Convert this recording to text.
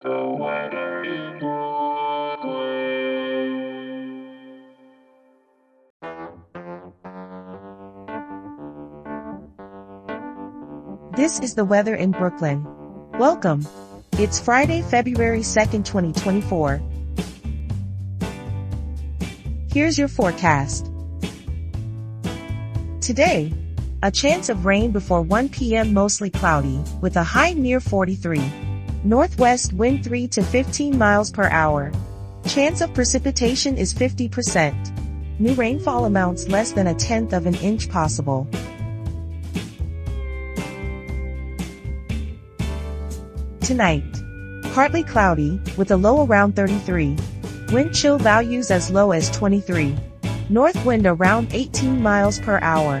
This is the weather in Brooklyn. Welcome. It's Friday, February 2nd, 2024. Here's your forecast. Today, a chance of rain before 1 p.m. mostly cloudy, with a high near 43. Northwest wind 3 to 15 miles per hour. Chance of precipitation is 50%. New rainfall amounts less than a tenth of an inch possible. Tonight. Partly cloudy, with a low around 33. Wind chill values as low as 23. North wind around 18 miles per hour.